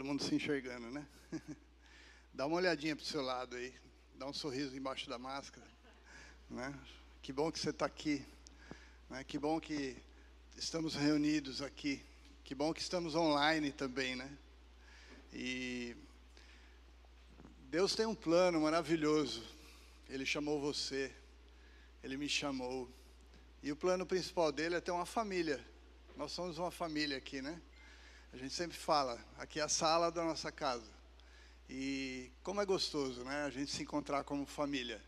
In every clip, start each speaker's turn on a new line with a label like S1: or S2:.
S1: Todo mundo se enxergando, né? Dá uma olhadinha para o seu lado aí. Dá um sorriso embaixo da máscara. Né? Que bom que você está aqui. Né? Que bom que estamos reunidos aqui. Que bom que estamos online também, né? E Deus tem um plano maravilhoso. Ele chamou você. Ele me chamou. E o plano principal dele é ter uma família. Nós somos uma família aqui, né? A gente sempre fala, aqui é a sala da nossa casa. E como é gostoso, né? A gente se encontrar como família.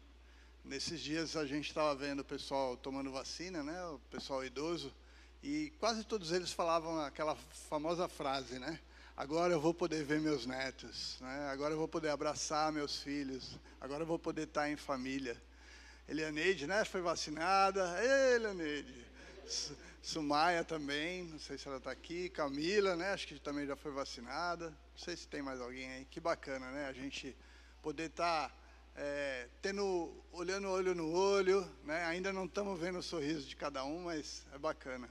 S1: Nesses dias a gente estava vendo o pessoal tomando vacina, né? O pessoal idoso. E quase todos eles falavam aquela famosa frase, né? Agora eu vou poder ver meus netos, né? Agora eu vou poder abraçar meus filhos. Agora eu vou poder estar em família. Elianeide, né? Foi vacinada. Ei, Elianeide. Sumaia também, não sei se ela está aqui. Camila, né? Acho que também já foi vacinada. Não sei se tem mais alguém aí. Que bacana, né? A gente poder estar tá, é, tendo, olhando olho no olho, né? Ainda não estamos vendo o sorriso de cada um, mas é bacana.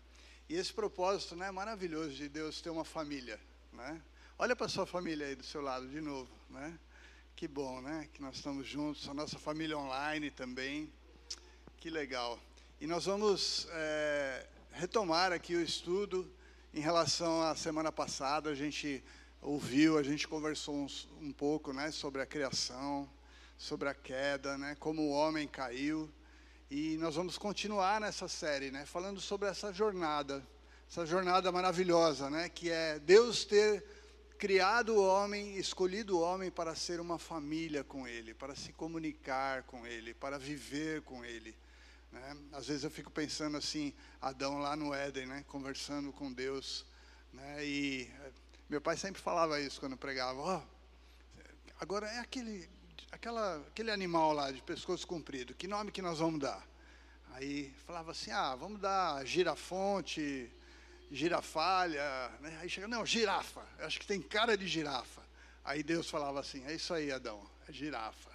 S1: E esse propósito, né? Maravilhoso de Deus ter uma família, né? Olha para sua família aí do seu lado de novo, né? Que bom, né? Que nós estamos juntos, a nossa família online também. Que legal. E nós vamos é, retomar aqui o estudo em relação à semana passada. A gente ouviu, a gente conversou um pouco né, sobre a criação, sobre a queda, né, como o homem caiu. E nós vamos continuar nessa série, né, falando sobre essa jornada, essa jornada maravilhosa, né, que é Deus ter criado o homem, escolhido o homem para ser uma família com Ele, para se comunicar com Ele, para viver com Ele. Né? Às vezes eu fico pensando assim, Adão lá no Éden, né? conversando com Deus. Né? E eh, meu pai sempre falava isso quando pregava. Oh, agora é aquele, aquela, aquele animal lá de pescoço comprido, que nome que nós vamos dar? Aí falava assim, ah, vamos dar girafonte, girafalha. Né? Aí chega, não, girafa, eu acho que tem cara de girafa. Aí Deus falava assim, é isso aí, Adão, é girafa.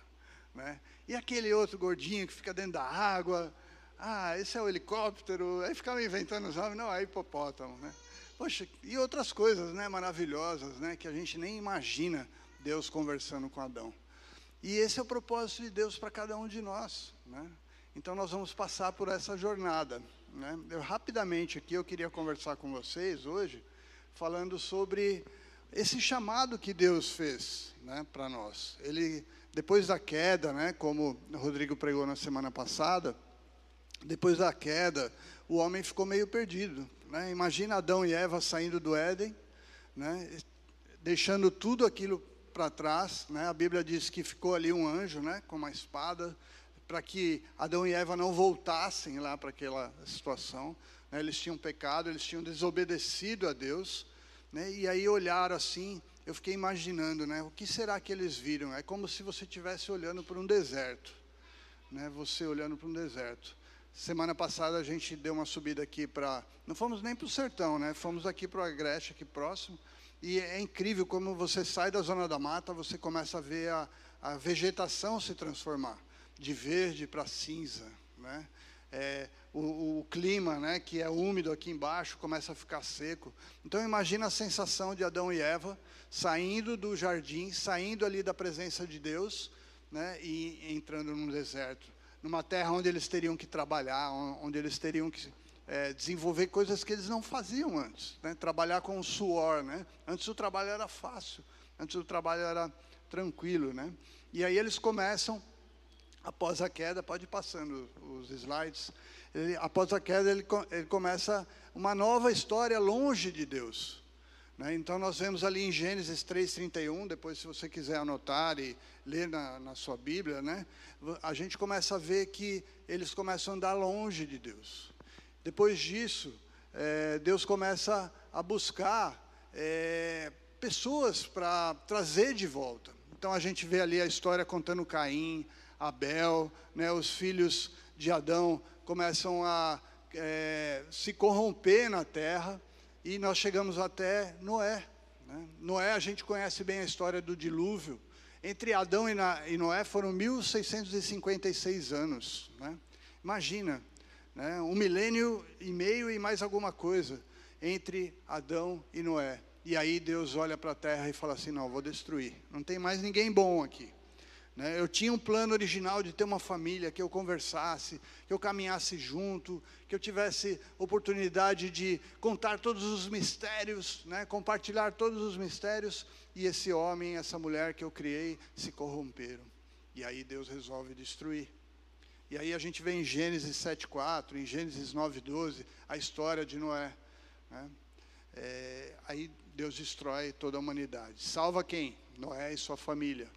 S1: Né? E aquele outro gordinho que fica dentro da água, ah, esse é o helicóptero. Aí ficava inventando os nomes, não, é hipopótamo, né? Poxa, e outras coisas, né, maravilhosas, né, que a gente nem imagina Deus conversando com Adão. E esse é o propósito de Deus para cada um de nós, né? Então nós vamos passar por essa jornada, né? Eu rapidamente aqui eu queria conversar com vocês hoje, falando sobre esse chamado que Deus fez, né, para nós. Ele depois da queda, né, como o Rodrigo pregou na semana passada, depois da queda, o homem ficou meio perdido. Né? Imagina Adão e Eva saindo do Éden, né? deixando tudo aquilo para trás. Né? A Bíblia diz que ficou ali um anjo né? com uma espada, para que Adão e Eva não voltassem lá para aquela situação. Né? Eles tinham pecado, eles tinham desobedecido a Deus. Né? E aí olharam assim, eu fiquei imaginando, o que será que eles viram? É como se você estivesse olhando para um deserto. Você olhando para um deserto. Semana passada a gente deu uma subida aqui para. Não fomos nem para o sertão, né? Fomos aqui para o Agreste, aqui próximo. E é incrível como você sai da zona da mata, você começa a ver a, a vegetação se transformar de verde para cinza, né? É, o, o, clima, né, que é úmido aqui embaixo, começa a ficar seco. Então imagina a sensação de Adão e Eva saindo do jardim, saindo ali da presença de Deus, né, e entrando no deserto numa terra onde eles teriam que trabalhar, onde eles teriam que é, desenvolver coisas que eles não faziam antes. Né? Trabalhar com o suor. Né? Antes o trabalho era fácil, antes o trabalho era tranquilo. Né? E aí eles começam, após a queda, pode ir passando os slides, ele, após a queda ele, ele começa uma nova história longe de Deus. Né? Então, nós vemos ali em Gênesis 3,31, depois, se você quiser anotar e ler na, na, sua Bíblia, né? a gente começa a ver que eles começam a andar longe de Deus. Depois disso, é, Deus começa a buscar é, pessoas para trazer de volta. Então, a gente vê ali a história contando Caim, Abel, né? os filhos de Adão começam a é, se corromper na terra e nós chegamos até Noé. Né? Noé, a gente conhece bem a história do dilúvio. Entre Adão e, Noé foram 1656 anos. Né? Imagina, né? um milênio e meio e mais alguma coisa. entre Adão e Noé. E aí Deus olha para a terra e fala assim: não, vou destruir. Não tem mais ninguém bom aqui. Né? Eu tinha um plano original de ter uma família, que eu conversasse, que eu caminhasse junto, que eu tivesse oportunidade de contar todos os mistérios, né? compartilhar todos os mistérios. E esse homem, essa mulher que eu criei, se corromperam. E aí Deus resolve destruir. E aí a gente vê em Gênesis 7,4, em Gênesis 9,12, a história de Noé. Né? É, aí Deus destrói toda a humanidade. Salva quem? Noé e sua família.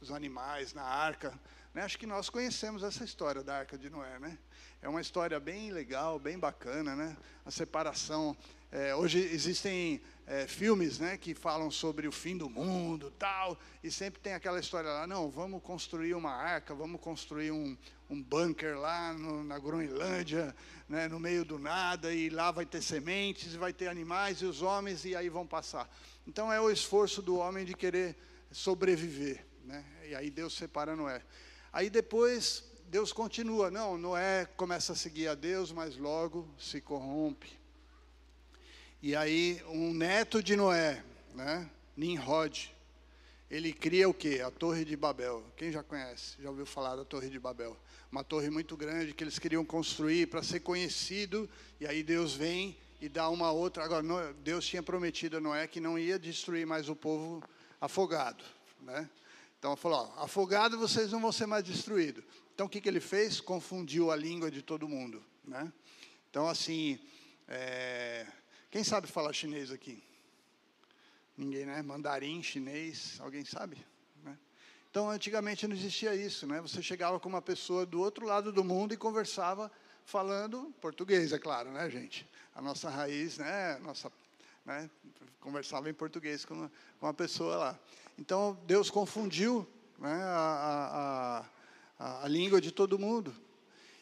S1: Os animais na arca. Né? Acho que nós conhecemos essa história da arca de Noé, né? É uma história bem legal, bem bacana, né? A separação. É, hoje existem é, filmes, né, que falam sobre o fim do mundo, tal, e sempre tem aquela história lá, não, vamos construir uma arca, vamos construir um, um bunker lá no, na Groenlândia, né, no meio do nada, e lá vai ter sementes, vai ter animais e os homens, e aí vão passar. Então é o esforço do homem de querer sobreviver, né? E aí Deus separa Noé. Aí depois Deus continua, não, Noé começa a seguir a Deus, mas logo se corrompe. E aí, um neto de Noé, né, Nimrod, ele cria o quê? A Torre de Babel. Quem já conhece? Já ouviu falar da Torre de Babel? Uma torre muito grande que eles queriam construir para ser conhecido, e aí Deus vem e dá uma outra. Agora, Deus tinha prometido a Noé que não ia destruir mais o povo afogado, né? Então, ele falou: ó, afogado vocês não vão ser mais destruídos. Então, o que, que ele fez? Confundiu a língua de todo mundo, né? Então, assim, é, quem sabe falar chinês aqui? Ninguém, né? Mandarim, chinês, alguém sabe? Né? Então, antigamente não existia isso, né? Você chegava com uma pessoa do outro lado do mundo e conversava falando português, é claro, né, gente? A nossa raiz, né? Nossa, né? Conversava em português com com pessoa lá. Então, Deus confundiu né, a, a, a, língua de todo mundo.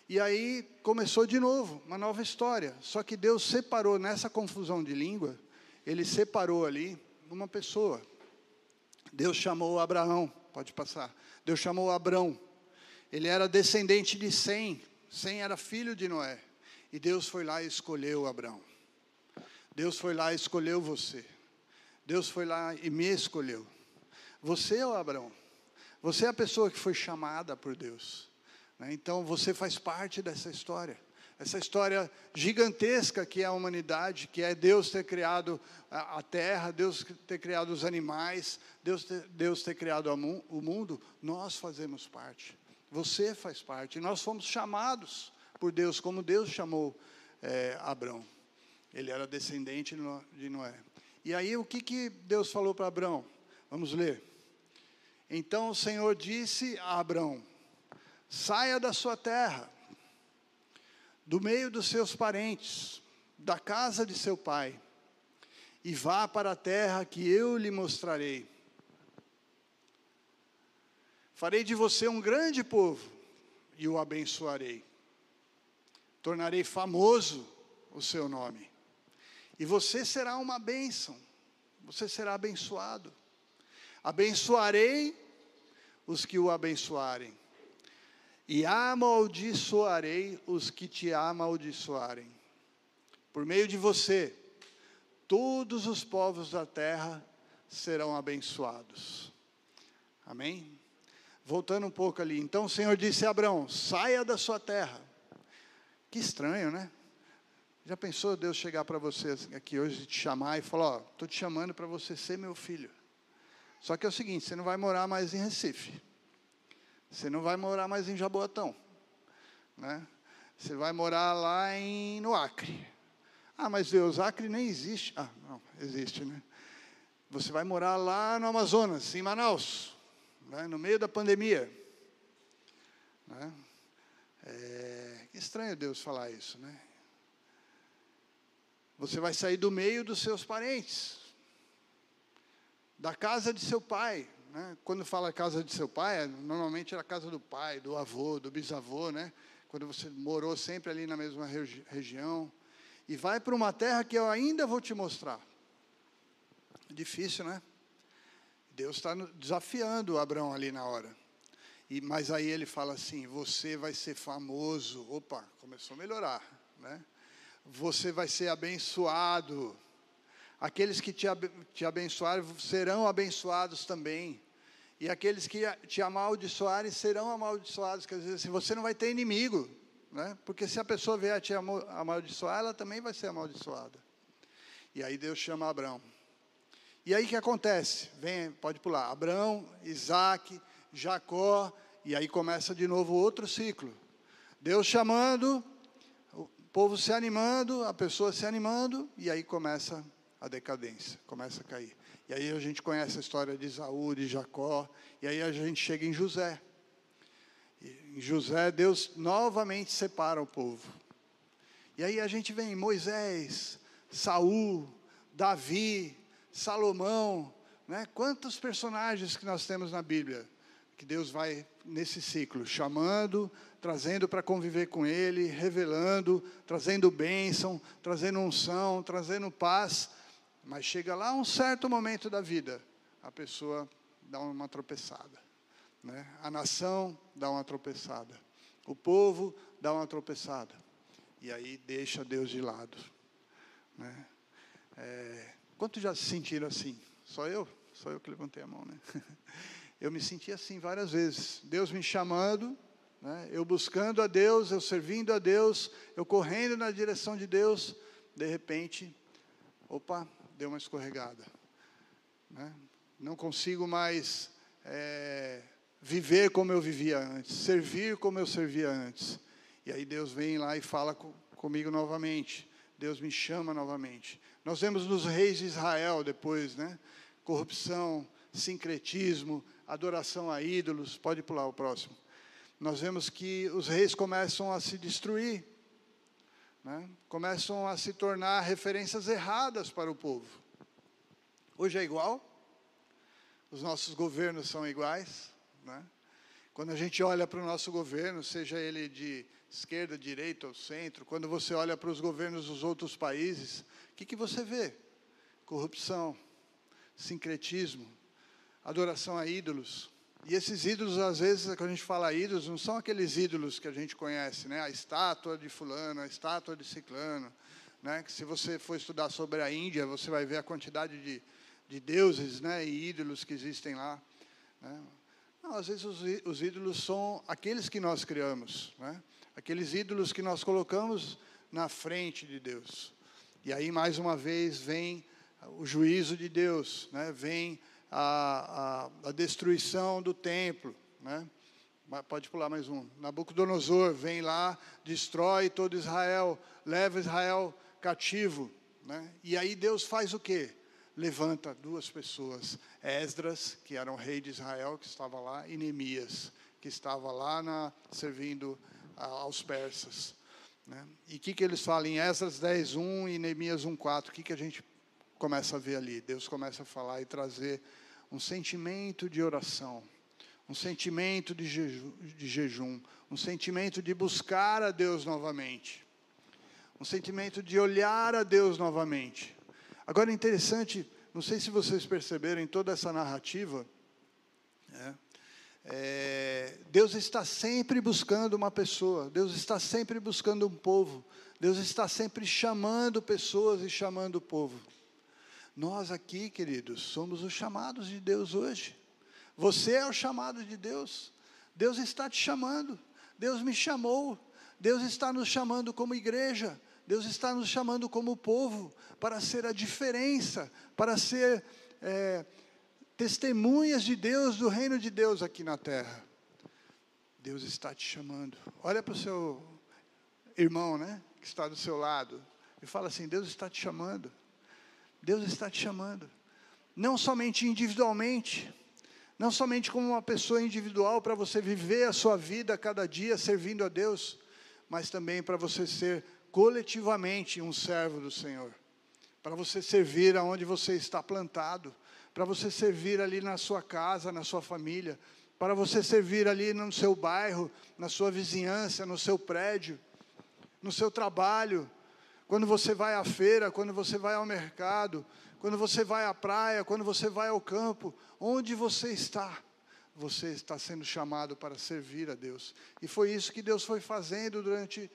S1: E aí começou de novo, uma nova história. Só que Deus separou nessa confusão de língua, ele separou ali uma pessoa. Deus chamou Abraão, pode passar. Deus chamou Abrão. Ele era descendente de Sem. Sem era filho de Noé. E Deus foi lá e escolheu Abraão. Deus foi lá e escolheu você. Deus foi lá e me escolheu. Você é o Abraão. Você é a pessoa que foi chamada por Deus. Né? Então você faz parte dessa história. Essa história gigantesca que é a humanidade, que é Deus ter criado a, terra, Deus ter criado os animais, Deus ter, Deus ter criado o mundo, nós fazemos parte. Você faz parte. nós fomos chamados por Deus, como Deus chamou é, Abrão. Ele era descendente de Noé. E aí o que, que Deus falou para Abrão? Vamos ler. Então o Senhor disse a Abrão: Saia da sua terra, do meio dos seus parentes, da casa de seu pai, e vá para a terra que eu lhe mostrarei. Farei de você um grande povo e o abençoarei. Tornarei famoso o seu nome. E você será uma bênção. Você será abençoado. Abençoarei os que o abençoarem e amaldiçoarei os que te amaldiçoarem. Por meio de você, todos os povos da terra serão abençoados. Amém? Voltando um pouco ali. Então o Senhor disse a Abraão: saia da sua terra. Que estranho, né? Já pensou Deus chegar para você aqui hoje e te chamar e falar: Ó, estou te chamando para você ser meu filho. Só que é o seguinte: você não vai morar mais em Recife. Você não vai morar mais em Jaboatão. Né? Você vai morar lá em, no Acre. Ah, mas Deus, Acre nem existe. Ah, não, existe, né? Você vai morar lá no Amazonas, em Manaus, né? no meio da pandemia. Né? É estranho Deus falar isso, né? Você vai sair do meio dos seus parentes, da casa de seu pai, né? Quando fala casa de seu pai, normalmente era a casa do pai, do avô, do bisavô, né? Quando você morou sempre ali na mesma regi região. E vai para uma terra que eu ainda vou te mostrar. Difícil, né? Deus está desafiando Abraão ali na hora. E, mas aí ele fala assim: você vai ser famoso. Opa, começou a melhorar, né? você vai ser abençoado. Aqueles que te, abençoarem serão abençoados também. E aqueles que te amaldiçoarem serão amaldiçoados. Quer dizer, se você não vai ter inimigo, né? porque se a pessoa vier te amaldiçoar, ela também vai ser amaldiçoada. E aí Deus chama Abraão. E aí que acontece? Vem, pode pular. Abraão, Isaac, Jacó, e aí começa de novo outro ciclo. Deus chamando, o povo se animando, a pessoa se animando, e aí começa a decadência, começa a cair. E aí a gente conhece a história de Isaú, de Jacó, e aí a gente chega em José. E em José, Deus novamente separa o povo. E aí a gente vem Moisés, Saul, Davi, Salomão, né? Quantos personagens que nós temos na Bíblia que Deus vai nesse ciclo, chamando, trazendo para conviver com Ele, revelando, trazendo bênção, trazendo unção, trazendo paz, mas chega lá um certo momento da vida, a pessoa dá uma tropeçada. Né? A nação dá uma tropeçada. O povo dá uma tropeçada. E aí deixa Deus de lado. Né? É, quantos já se sentiram assim? Só eu? Só eu que levantei a mão, né? Eu me senti assim várias vezes. Deus me chamando, né? eu buscando a Deus, eu servindo a Deus, eu correndo na direção de Deus. De repente, opa, deu uma escorregada. Né? Não consigo mais é, viver como eu vivia antes, servir como eu servia antes. E aí Deus vem lá e fala com, comigo novamente. Deus me chama novamente. Nós vemos nos reis de Israel depois, né? Corrupção, sincretismo, adoração a ídolos. Pode pular o próximo. Nós vemos que os reis começam a se destruir né, começam a se tornar referências erradas para o povo. Hoje é igual, os nossos governos são iguais. Né? Quando a gente olha para o nosso governo, seja ele de esquerda, direita ou centro, quando você olha para os governos dos outros países, o que, que você vê? Corrupção, sincretismo, adoração a ídolos, e esses ídolos, às vezes, quando a gente fala ídolos, não são aqueles ídolos que a gente conhece, né? A estátua de fulano, a estátua de ciclano, né? Que se você for estudar sobre a Índia, você vai ver a quantidade de, de deuses, né? E ídolos que existem lá. Né? Não, às vezes os, os ídolos são aqueles que nós criamos, né? Aqueles ídolos que nós colocamos na frente de Deus. E aí, mais uma vez, vem o juízo de Deus, né? Vem a, a, a destruição do templo. Né? Pode pular mais um. Nabucodonosor vem lá, destrói todo Israel, leva Israel cativo. Né? E aí Deus faz o quê? Levanta duas pessoas, Esdras, que era o rei de Israel, que estava lá, e Neemias, que estava lá na, servindo aos persas. Né? E o que, que eles falam em Esdras 10, 1 e Neemias 1, 4? O que, que a gente começa a ver ali. Deus começa a falar e trazer um sentimento de oração, um sentimento de jejum, de jejum, um sentimento de buscar a Deus novamente, um sentimento de olhar a Deus novamente. Agora, interessante, não sei se vocês perceberam toda essa narrativa, é, é, Deus está sempre buscando uma pessoa, Deus está sempre buscando um povo, Deus está sempre chamando pessoas e chamando o povo. Nós aqui, queridos, somos os chamados de Deus hoje. Você é o chamado de Deus. Deus está te chamando. Deus me chamou. Deus está nos chamando como igreja. Deus está nos chamando como povo para ser a diferença, para ser é, testemunhas de Deus, do reino de Deus aqui na terra. Deus está te chamando. Olha para o seu irmão, né, que está do seu lado, e fala assim: Deus está te chamando. Deus está te chamando. Não somente individualmente, não somente como uma pessoa individual para você viver a sua vida cada dia servindo a Deus, mas também para você ser coletivamente um servo do Senhor. Para você servir aonde você está plantado, para você servir ali na sua casa, na sua família, para você servir ali no seu bairro, na sua vizinhança, no seu prédio, no seu trabalho, quando você vai à feira, quando você vai ao mercado, quando você vai à praia, quando você vai ao campo, onde você está? Você está sendo chamado para servir a Deus. E foi isso que Deus foi fazendo durante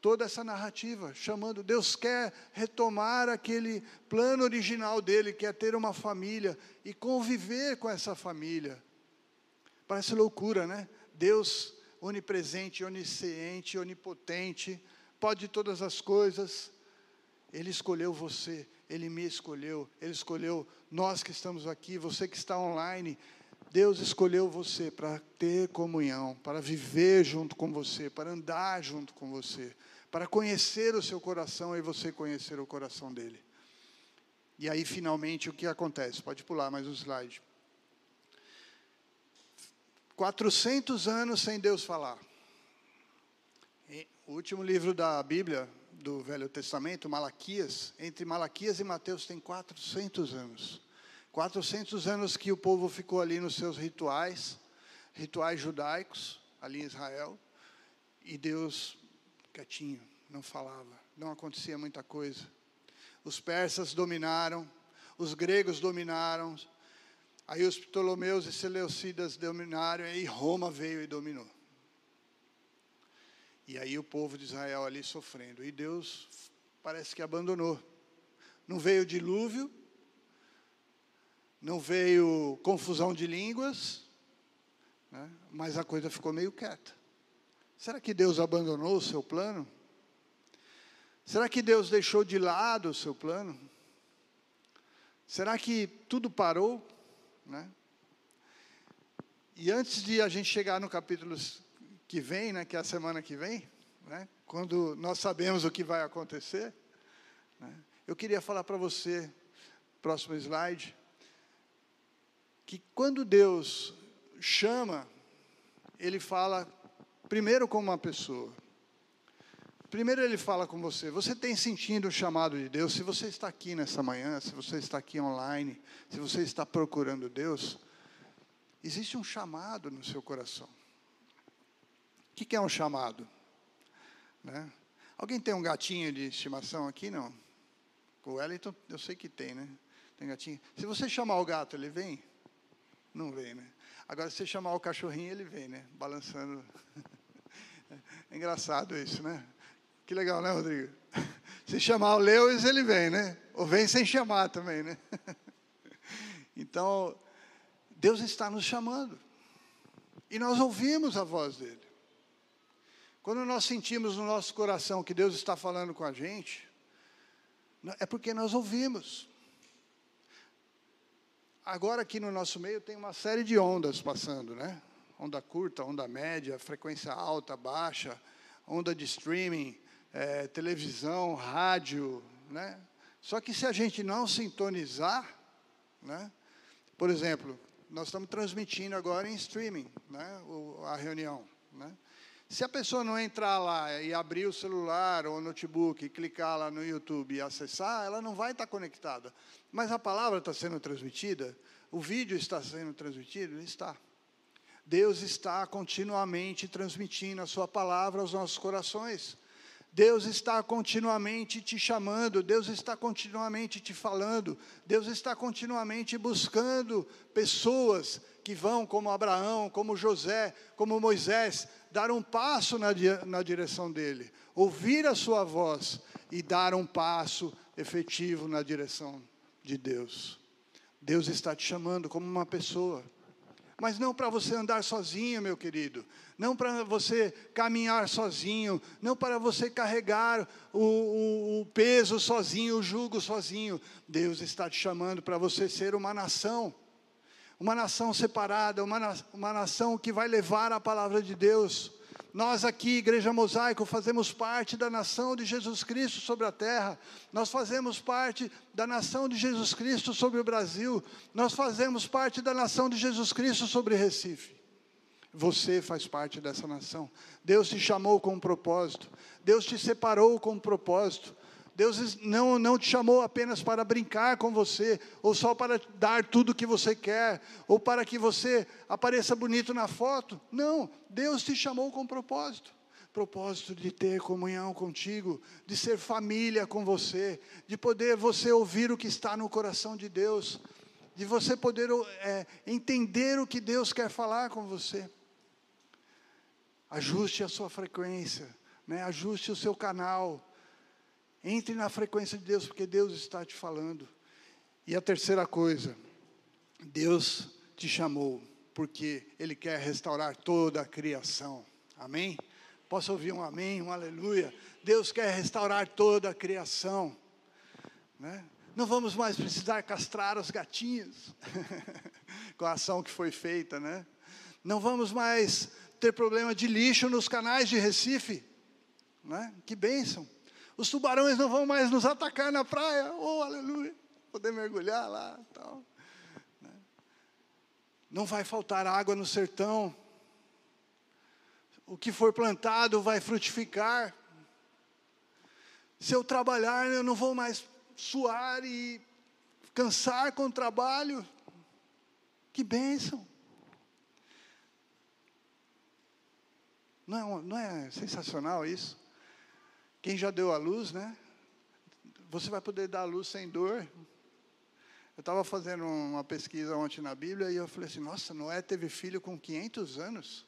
S1: toda essa narrativa, chamando, Deus quer retomar aquele plano original dele, que é ter uma família e conviver com essa família. Parece loucura, né? Deus onipresente, onisciente, onipotente, pode todas as coisas. Ele escolheu você, ele me escolheu, ele escolheu nós que estamos aqui, você que está online. Deus escolheu você para ter comunhão, para viver junto com você, para andar junto com você, para conhecer o seu coração e você conhecer o coração dele. E aí, finalmente, o que acontece? Pode pular mais um slide. 400 anos sem Deus falar. O último livro da Bíblia, do Velho Testamento, Malaquias, entre Malaquias e Mateus tem 400 anos. 400 anos que o povo ficou ali nos seus rituais, rituais judaicos, ali em Israel, e Deus quietinho, não falava, não acontecia muita coisa. Os persas dominaram, os gregos dominaram, aí os Ptolomeus e Seleucidas dominaram, e Roma veio e dominou. E aí o povo de Israel ali sofrendo, e Deus parece que abandonou. Não veio dilúvio, não veio confusão de línguas, né? mas a coisa ficou meio quieta. Será que Deus abandonou o seu plano? Será que Deus deixou de lado o seu plano? Será que tudo parou? Né? E antes de a gente chegar no capítulo que vem, né, que é a semana que vem, né, quando nós sabemos o que vai acontecer, né, eu queria falar para você, próximo slide, que quando Deus chama, Ele fala primeiro com uma pessoa. Primeiro Ele fala com você. Você tem sentido o chamado de Deus? Se você está aqui nessa manhã, se você está aqui online, se você está procurando Deus, existe um chamado no seu coração. O que é um chamado? Né? Alguém tem um gatinho de estimação aqui? Não. O Wellington, eu sei que tem, né? Tem gatinho. Se você chamar o gato, ele vem? Não vem, né? Agora, se você chamar o cachorrinho, ele vem, né? Balançando. É engraçado isso, né? Que legal, né, Rodrigo? Se chamar o Lewis, ele vem, né? Ou vem sem chamar também, né? Então, Deus está nos chamando. E nós ouvimos a voz dele. Quando nós sentimos no nosso coração que Deus está falando com a gente, é porque nós ouvimos. Agora aqui no nosso meio tem uma série de ondas passando, né? Onda curta, onda média, frequência alta, baixa, onda de streaming, é, televisão, rádio, né? Só que se a gente não sintonizar, né? Por exemplo, nós estamos transmitindo agora em streaming, né? O, a reunião, né? Se a pessoa não entrar lá e abrir o celular ou o notebook clicar lá no YouTube e acessar, ela não vai estar conectada. Mas a palavra está sendo transmitida, o vídeo está sendo transmitido? Está. Deus está continuamente transmitindo a Sua palavra aos nossos corações. Deus está continuamente te chamando, Deus está continuamente te falando, Deus está continuamente buscando pessoas que vão, como Abraão, como José, como Moisés, dar um passo na, na direção dele, ouvir a sua voz e dar um passo efetivo na direção de Deus. Deus está te chamando como uma pessoa, mas não para você andar sozinho, meu querido, não para você caminhar sozinho, não para você carregar o, o, o, peso sozinho, o jugo sozinho. Deus está te chamando para você ser uma nação, uma nação separada, uma, uma nação que vai levar a palavra de Deus nós aqui, Igreja Mosaico, fazemos parte da nação de Jesus Cristo sobre a terra. Nós fazemos parte da nação de Jesus Cristo sobre o Brasil. Nós fazemos parte da nação de Jesus Cristo sobre Recife. Você faz parte dessa nação. Deus te chamou com um propósito. Deus te separou com um propósito. Deus não, não te chamou apenas para brincar com você, ou só para dar tudo o que você quer, ou para que você apareça bonito na foto. Não, Deus te chamou com propósito propósito de ter comunhão contigo, de ser família com você, de poder você ouvir o que está no coração de Deus, de você poder é, entender o que Deus quer falar com você. Ajuste a sua frequência, né? ajuste o seu canal, entre na frequência de Deus, porque Deus está te falando. E a terceira coisa, Deus te chamou, porque Ele quer restaurar toda a criação. Amém? Posso ouvir um amém, um aleluia? Deus quer restaurar toda a criação. Né? Não vamos mais precisar castrar os gatinhos, com a ação que foi feita, né? Não vamos mais ter problema de lixo nos canais de Recife, né? Que bênção. Os tubarões não vão mais nos atacar na praia, oh aleluia, poder mergulhar lá, tal. Né? Não vai faltar água no sertão. O que for plantado vai frutificar. Se eu trabalhar, eu não vou mais suar e cansar com o trabalho. Que bênção. Não é, não é sensacional isso? Quem já deu a luz, né? Você vai poder dar a luz sem dor. Eu estava fazendo uma pesquisa ontem na Bíblia e eu falei assim: nossa, Noé teve filho com 500 anos.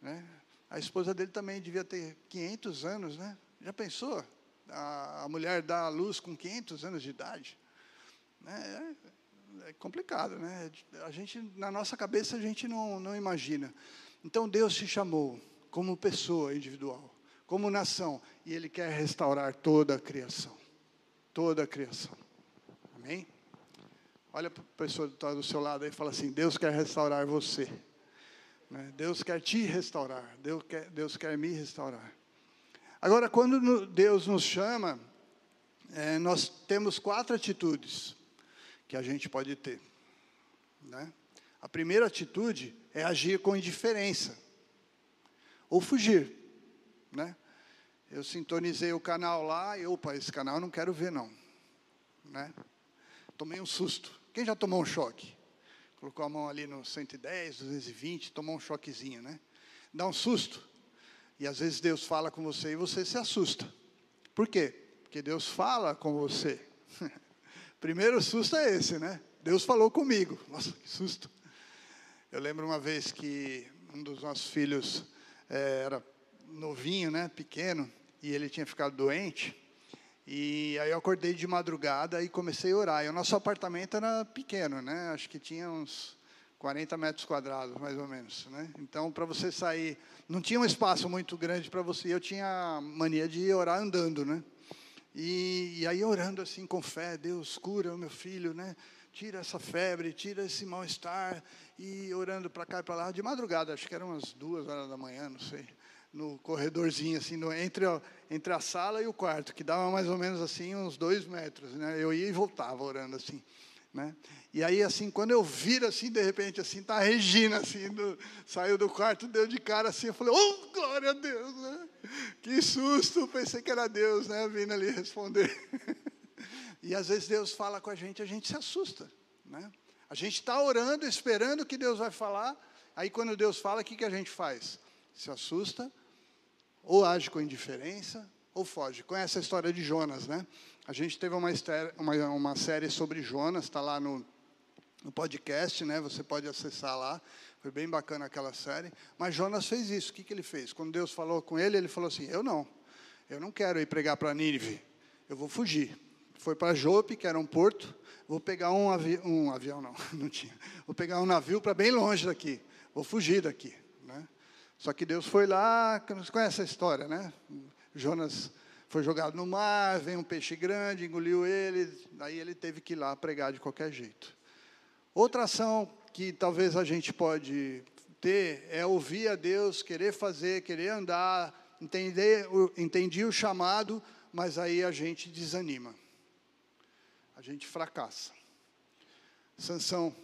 S1: Né? A esposa dele também devia ter 500 anos, né? Já pensou? a, a mulher dá a luz com 500 anos de idade. Né? É, é complicado, né? A gente, na nossa cabeça, a gente não, não imagina. Então, Deus te chamou como pessoa individual, como nação, e Ele quer restaurar toda a criação. Toda a criação. Amém? Olha para a pessoa que está do seu lado e fala assim: Deus quer restaurar você. Né? Deus quer te restaurar. Deus quer, Deus quer me restaurar. Agora, quando Deus nos chama, é, nós temos quatro atitudes que a gente pode ter. Né? A primeira atitude é agir com indiferença ou fugir. Né? Eu sintonizei o canal lá e, opa, esse canal eu não quero ver não. Né? Tomei um susto. Quem já tomou um choque? Colocou a mão ali no 110, 220, tomou um choquezinho, né? Dá um susto. E às vezes Deus fala com você e você se assusta. Por quê? Porque Deus fala com você. Primeiro susto é esse, né? Deus falou comigo. Nossa, que susto. Eu lembro uma vez que um dos nossos filhos é, era novinho, né, pequeno, e ele tinha ficado doente. E aí eu acordei de madrugada e comecei a orar. E o nosso apartamento era pequeno, né? Acho que tinha uns 40 metros quadrados, mais ou menos. Né? Então, para você sair, não tinha um espaço muito grande para você. Eu tinha mania de orar andando, né? E, e, aí orando assim com fé, Deus cura o meu filho, né? Tira essa febre, tira esse mal-estar e orando para cá e para lá de madrugada, acho que eram umas duas horas da manhã, não sei, no corredorzinho assim, no, entre, a, entre a sala e o quarto, que dava mais ou menos assim uns dois metros, né? Eu ia e voltava orando assim. Né? E aí, assim, quando eu viro, assim, de repente, assim, tá a Regina, assim, do, saiu do quarto, deu de cara, assim, eu falei, oh, glória a Deus, né? Que susto, pensei que era Deus, né, vindo ali responder. e às vezes Deus fala com a gente, a gente se assusta, né? A gente está orando, esperando que Deus vai falar, aí quando Deus fala, o que, que a gente faz? Se assusta, ou age com indiferença, ou foge. Conhece a história de Jonas, né? A gente teve uma, uma, uma série sobre Jonas, está lá no, no podcast, né? Você pode acessar lá. Foi bem bacana aquela série. Mas Jonas fez isso. O que, que ele fez? Quando Deus falou com ele, ele falou assim: Eu não. Eu não quero ir pregar para Nínive. Eu vou fugir. Foi para Jope, que era um porto. Vou pegar um, avi um avião, não, não tinha. Vou pegar um navio para bem longe daqui. Vou fugir daqui. Só que Deus foi lá. Conhece a história, né? Jonas foi jogado no mar, vem um peixe grande, engoliu ele, aí ele teve que ir lá pregar de qualquer jeito. Outra ação que talvez a gente pode ter é ouvir a Deus, querer fazer, querer andar, entender, entendi o chamado, mas aí a gente desanima. A gente fracassa. Sansão,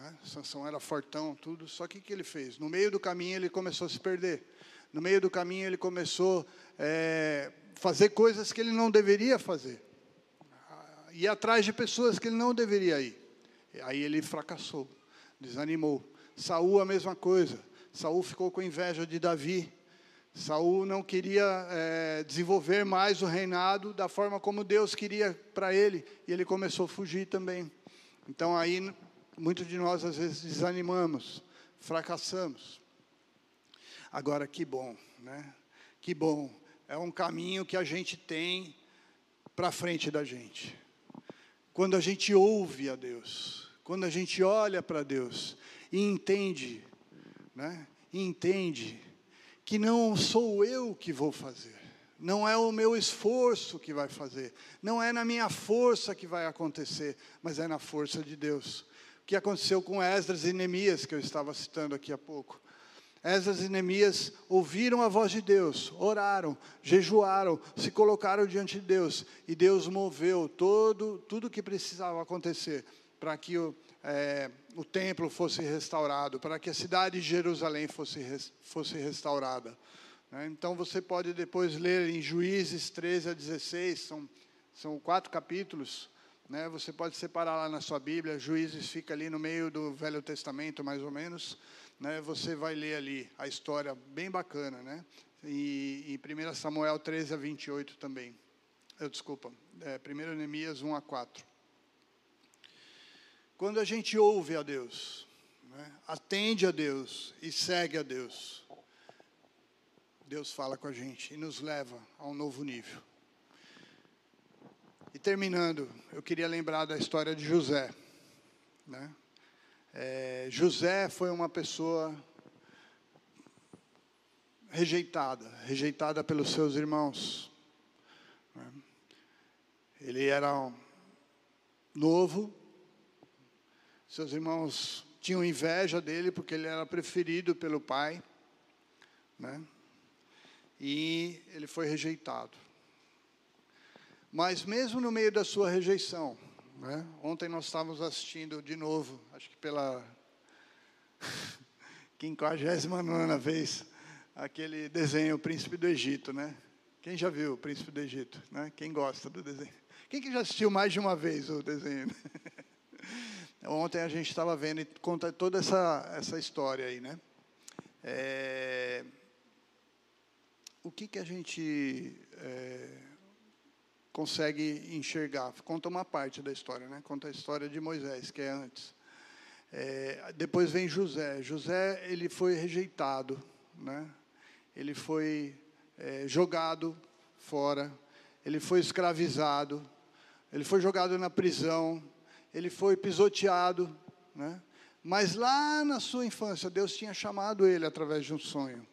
S1: né? Sansão era fortão, tudo, só que o que ele fez? No meio do caminho ele começou a se perder. No meio do caminho ele começou é, fazer coisas que ele não deveria fazer. Ir atrás de pessoas que ele não deveria ir. Aí ele fracassou, desanimou. Saul a mesma coisa. Saul ficou com inveja de Davi. Saul não queria é, desenvolver mais o reinado da forma como Deus queria para ele, e ele começou a fugir também. Então aí muitos de nós às vezes desanimamos, fracassamos. Agora que bom, né? Que bom é um caminho que a gente tem para frente da gente. Quando a gente ouve a Deus, quando a gente olha para Deus e entende, né? E entende que não sou eu que vou fazer, não é o meu esforço que vai fazer, não é na minha força que vai acontecer, mas é na força de Deus. Que aconteceu com Esdras e Neemias, que eu estava citando aqui há pouco. Esdras e Neemias ouviram a voz de Deus, oraram, jejuaram, se colocaram diante de Deus, e Deus moveu todo, tudo o que precisava acontecer para que o, é, o templo fosse restaurado, para que a cidade de Jerusalém fosse, fosse restaurada. Né? Então você pode depois ler em Juízes 13 a 16, são, são quatro capítulos. Né? Você pode separar lá na sua Bíblia, Juízes fica ali no meio do Velho Testamento, mais ou menos né, você vai ler ali a história bem bacana, né? E, e 1 Samuel 13 a 28 também. Eu, desculpa, é, 1 Neemias 1 a 4. Quando a gente ouve a Deus, né, atende a Deus e segue a Deus, Deus fala com a gente e nos leva a um novo nível. E terminando, eu queria lembrar da história de José. Né? É, José foi uma pessoa rejeitada, rejeitada pelos seus irmãos. Né? Ele era novo, seus irmãos tinham inveja dele porque ele era preferido pelo pai, né? E ele foi rejeitado. Mas mesmo no meio da sua rejeição, né? Ontem nós estávamos assistindo de novo, acho que pela 59 vez, aquele desenho O Príncipe do Egito, né? Quem já viu O Príncipe do Egito? Né? Quem gosta do desenho? Quem que já assistiu mais de uma vez o desenho? Ontem a gente estava vendo e conta toda essa, essa história aí, né? É, o que, que a gente é, consegue enxergar. Conta uma parte da história, né? Conta a história de Moisés, que é antes. É, depois vem José. José ele foi rejeitado, né? Ele foi é, jogado fora. Ele foi escravizado. Ele foi jogado na prisão. Ele foi pisoteado, né? Mas lá na sua infância Deus tinha chamado ele através de um sonho,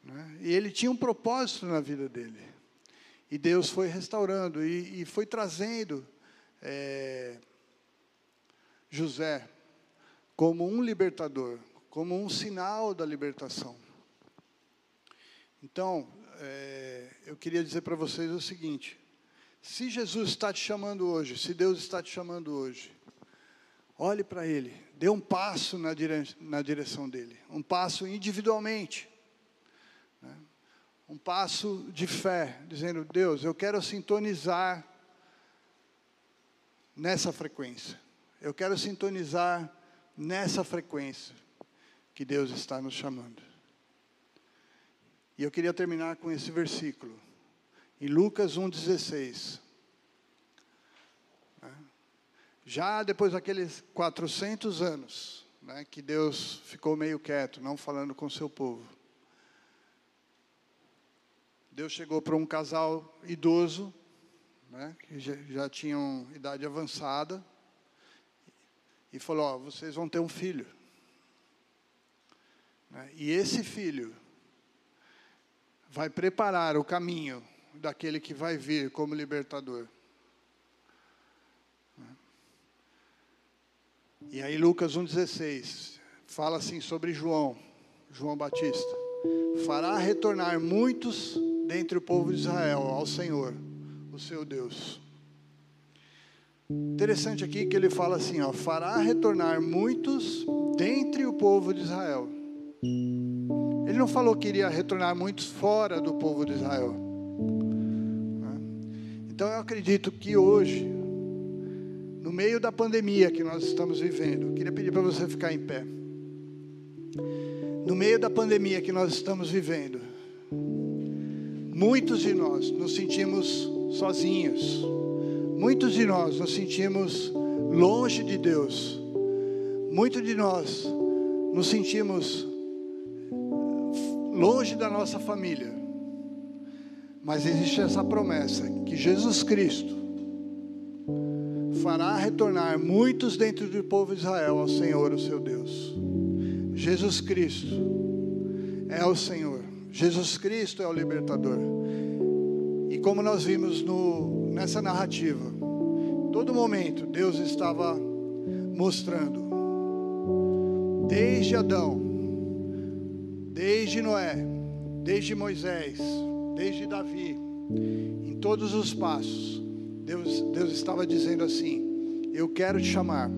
S1: né? E ele tinha um propósito na vida dele. E Deus foi restaurando e, e foi trazendo é, José como um libertador, como um sinal da libertação. Então, é, eu queria dizer para vocês o seguinte: se Jesus está te chamando hoje, se Deus está te chamando hoje, olhe para Ele, dê um passo na, dire, na direção dele, um passo individualmente um passo de fé, dizendo: Deus, eu quero sintonizar nessa frequência. Eu quero sintonizar nessa frequência que Deus está nos chamando. E eu queria terminar com esse versículo, em Lucas 1,16. Né? Já depois daqueles 400 anos, né, que Deus ficou meio quieto, não falando com seu povo. Deus chegou para um casal idoso, né, que já, já tinham idade avançada, e falou: vocês vão ter um filho. Né, e esse filho vai preparar o caminho daquele que vai vir como libertador. Né. E aí Lucas 1,16 fala assim sobre João, João Batista. Fará retornar muitos dentre o povo de Israel ao Senhor, o seu Deus. Interessante aqui que ele fala assim, ó, fará retornar muitos dentre o povo de Israel. Ele não falou que iria retornar muitos fora do povo de Israel. Né? Então eu acredito que hoje, no meio da pandemia que nós estamos vivendo, eu queria pedir para você ficar em pé. No meio da pandemia que nós estamos vivendo, Muitos de nós nos sentimos sozinhos. Muitos de nós nos sentimos longe de Deus. Muitos de nós nos sentimos longe da nossa família. Mas existe essa promessa que Jesus Cristo fará retornar muitos dentro do povo de Israel ao Senhor, o seu Deus. Jesus Cristo é o Senhor. Jesus Cristo é o libertador. E como nós vimos no, nessa narrativa, todo momento Deus estava mostrando, desde Adão, desde Noé, desde Moisés, desde Davi, em todos os passos, Deus, Deus estava dizendo assim: Eu quero te chamar,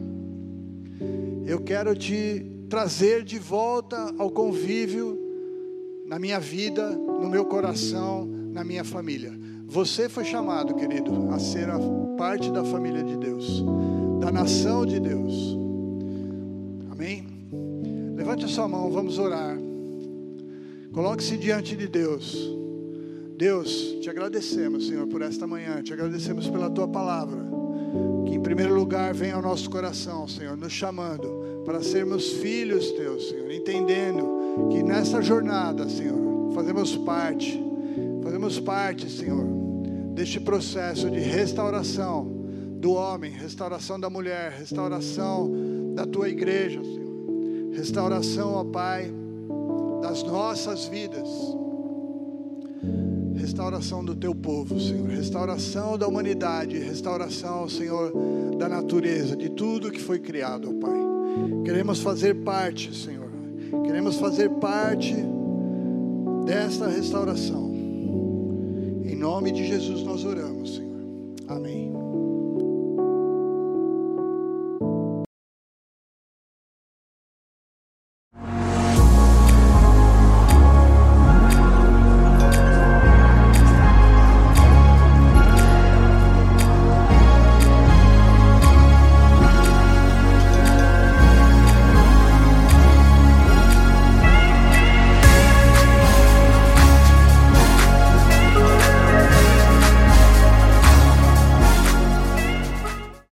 S1: eu quero te trazer de volta ao convívio na minha vida, no meu coração, na minha família. Você foi chamado, querido, a ser a parte da família de Deus, da nação de Deus. Amém? Levante a sua mão, vamos orar. Coloque-se diante de Deus. Deus, te agradecemos, Senhor, por esta manhã, te agradecemos pela tua palavra, que em primeiro lugar vem ao nosso coração, Senhor, nos chamando para sermos filhos teus, Senhor, entendendo que nessa jornada, Senhor, fazemos parte, fazemos parte, Senhor, deste processo de restauração do homem, restauração da mulher, restauração da tua igreja, Senhor, restauração, ó Pai, das nossas vidas restauração do teu povo, Senhor, restauração da humanidade, restauração, Senhor, da natureza, de tudo que foi criado, ó Pai. Queremos fazer parte, Senhor, queremos fazer parte desta restauração. Em nome de Jesus nós oramos, Senhor. Amém.